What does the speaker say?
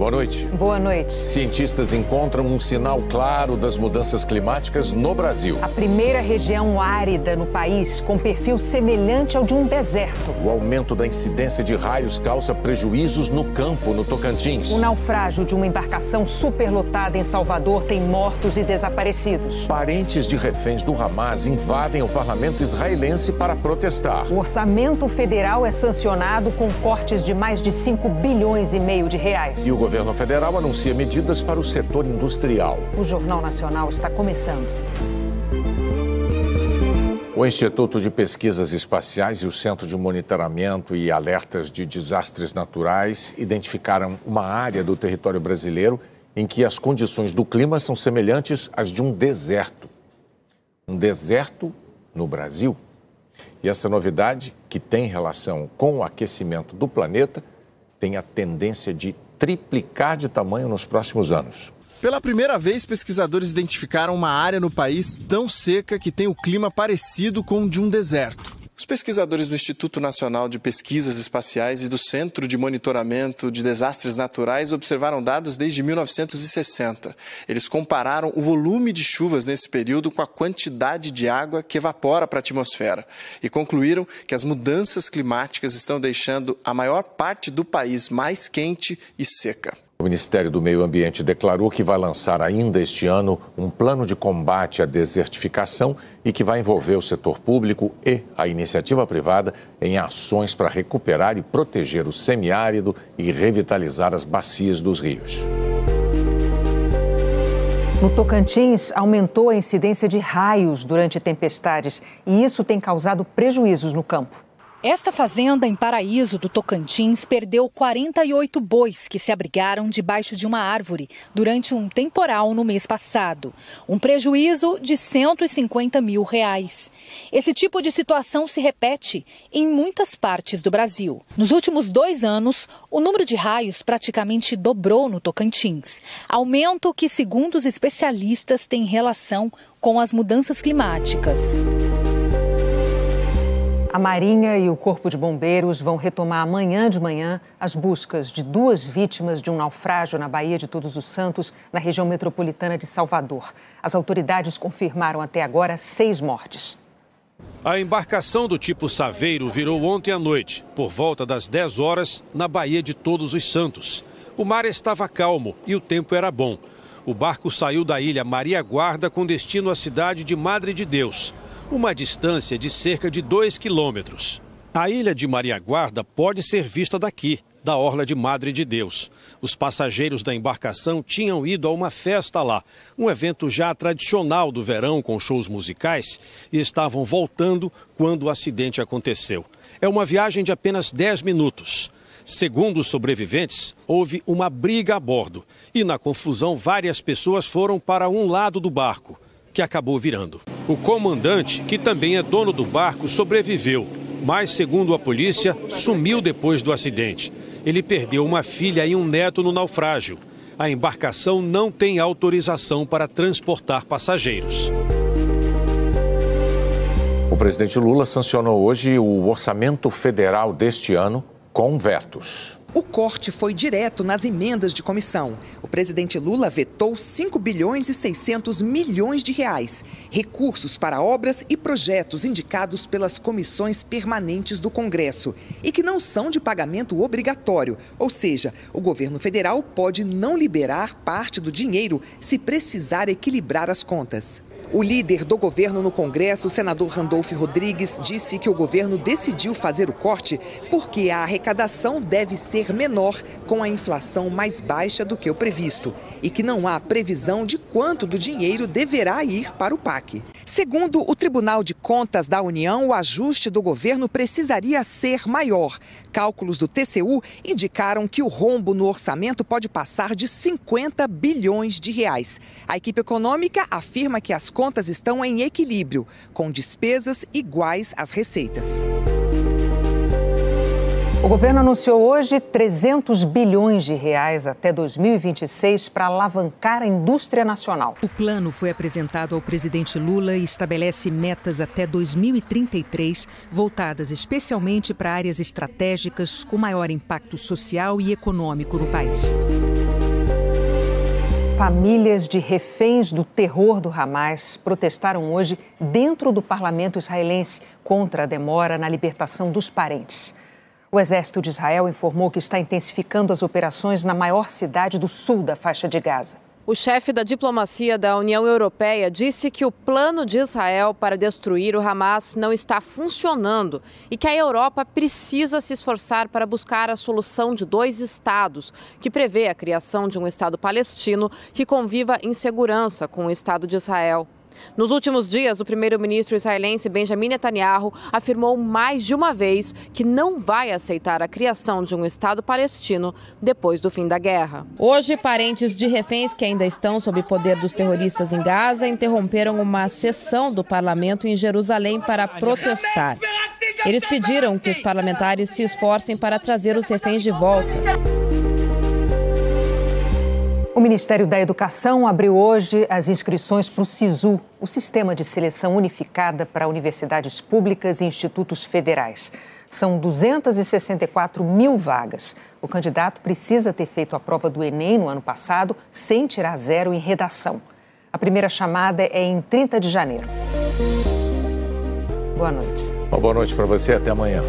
Boa noite. Boa noite. Cientistas encontram um sinal claro das mudanças climáticas no Brasil. A primeira região árida no país com perfil semelhante ao de um deserto. O aumento da incidência de raios causa prejuízos no campo, no Tocantins. O naufrágio de uma embarcação superlotada em Salvador tem mortos e desaparecidos. Parentes de reféns do Hamas invadem o parlamento israelense para protestar. O orçamento federal é sancionado com cortes de mais de 5 bilhões e meio de reais. E o governo federal anuncia medidas para o setor industrial. O Jornal Nacional está começando. O Instituto de Pesquisas Espaciais e o Centro de Monitoramento e Alertas de Desastres Naturais identificaram uma área do território brasileiro em que as condições do clima são semelhantes às de um deserto. Um deserto no Brasil. E essa novidade, que tem relação com o aquecimento do planeta, tem a tendência de triplicar de tamanho nos próximos anos. Pela primeira vez, pesquisadores identificaram uma área no país tão seca que tem o clima parecido com o de um deserto. Os pesquisadores do Instituto Nacional de Pesquisas Espaciais e do Centro de Monitoramento de Desastres Naturais observaram dados desde 1960. Eles compararam o volume de chuvas nesse período com a quantidade de água que evapora para a atmosfera e concluíram que as mudanças climáticas estão deixando a maior parte do país mais quente e seca. O Ministério do Meio Ambiente declarou que vai lançar ainda este ano um plano de combate à desertificação e que vai envolver o setor público e a iniciativa privada em ações para recuperar e proteger o semiárido e revitalizar as bacias dos rios. No Tocantins, aumentou a incidência de raios durante tempestades e isso tem causado prejuízos no campo. Esta fazenda em Paraíso do Tocantins perdeu 48 bois que se abrigaram debaixo de uma árvore durante um temporal no mês passado. Um prejuízo de 150 mil reais. Esse tipo de situação se repete em muitas partes do Brasil. Nos últimos dois anos, o número de raios praticamente dobrou no Tocantins. Aumento que, segundo os especialistas, tem relação com as mudanças climáticas. A Marinha e o Corpo de Bombeiros vão retomar amanhã de manhã as buscas de duas vítimas de um naufrágio na Baía de Todos os Santos, na região metropolitana de Salvador. As autoridades confirmaram até agora seis mortes. A embarcação do tipo Saveiro virou ontem à noite, por volta das 10 horas, na Baía de Todos os Santos. O mar estava calmo e o tempo era bom. O barco saiu da ilha Maria Guarda com destino à cidade de Madre de Deus uma distância de cerca de 2 quilômetros. A ilha de Maria Guarda pode ser vista daqui, da Orla de Madre de Deus. Os passageiros da embarcação tinham ido a uma festa lá, um evento já tradicional do verão com shows musicais, e estavam voltando quando o acidente aconteceu. É uma viagem de apenas 10 minutos. Segundo os sobreviventes, houve uma briga a bordo e, na confusão, várias pessoas foram para um lado do barco que acabou virando. O comandante, que também é dono do barco, sobreviveu, mas, segundo a polícia, sumiu depois do acidente. Ele perdeu uma filha e um neto no naufrágio. A embarcação não tem autorização para transportar passageiros. O presidente Lula sancionou hoje o orçamento federal deste ano com vetos. O corte foi direto nas emendas de comissão. O presidente Lula vetou 5 bilhões e 600 milhões de reais, recursos para obras e projetos indicados pelas comissões permanentes do Congresso e que não são de pagamento obrigatório, ou seja, o governo federal pode não liberar parte do dinheiro se precisar equilibrar as contas. O líder do governo no Congresso, o senador Randolph Rodrigues, disse que o governo decidiu fazer o corte porque a arrecadação deve ser menor com a inflação mais baixa do que o previsto e que não há previsão de quanto do dinheiro deverá ir para o PAC. Segundo o Tribunal de Contas da União, o ajuste do governo precisaria ser maior. Cálculos do TCU indicaram que o rombo no orçamento pode passar de 50 bilhões de reais. A equipe econômica afirma que as contas estão em equilíbrio, com despesas iguais às receitas. O governo anunciou hoje 300 bilhões de reais até 2026 para alavancar a indústria nacional. O plano foi apresentado ao presidente Lula e estabelece metas até 2033, voltadas especialmente para áreas estratégicas com maior impacto social e econômico no país. Famílias de reféns do terror do Hamas protestaram hoje dentro do parlamento israelense contra a demora na libertação dos parentes. O exército de Israel informou que está intensificando as operações na maior cidade do sul da faixa de Gaza. O chefe da diplomacia da União Europeia disse que o plano de Israel para destruir o Hamas não está funcionando e que a Europa precisa se esforçar para buscar a solução de dois estados, que prevê a criação de um Estado palestino que conviva em segurança com o Estado de Israel. Nos últimos dias, o primeiro-ministro israelense Benjamin Netanyahu afirmou mais de uma vez que não vai aceitar a criação de um Estado palestino depois do fim da guerra. Hoje, parentes de reféns que ainda estão sob poder dos terroristas em Gaza interromperam uma sessão do parlamento em Jerusalém para protestar. Eles pediram que os parlamentares se esforcem para trazer os reféns de volta. O Ministério da Educação abriu hoje as inscrições para o SISU, o Sistema de Seleção Unificada para Universidades Públicas e Institutos Federais. São 264 mil vagas. O candidato precisa ter feito a prova do Enem no ano passado sem tirar zero em redação. A primeira chamada é em 30 de janeiro. Boa noite. Uma boa noite para você. Até amanhã.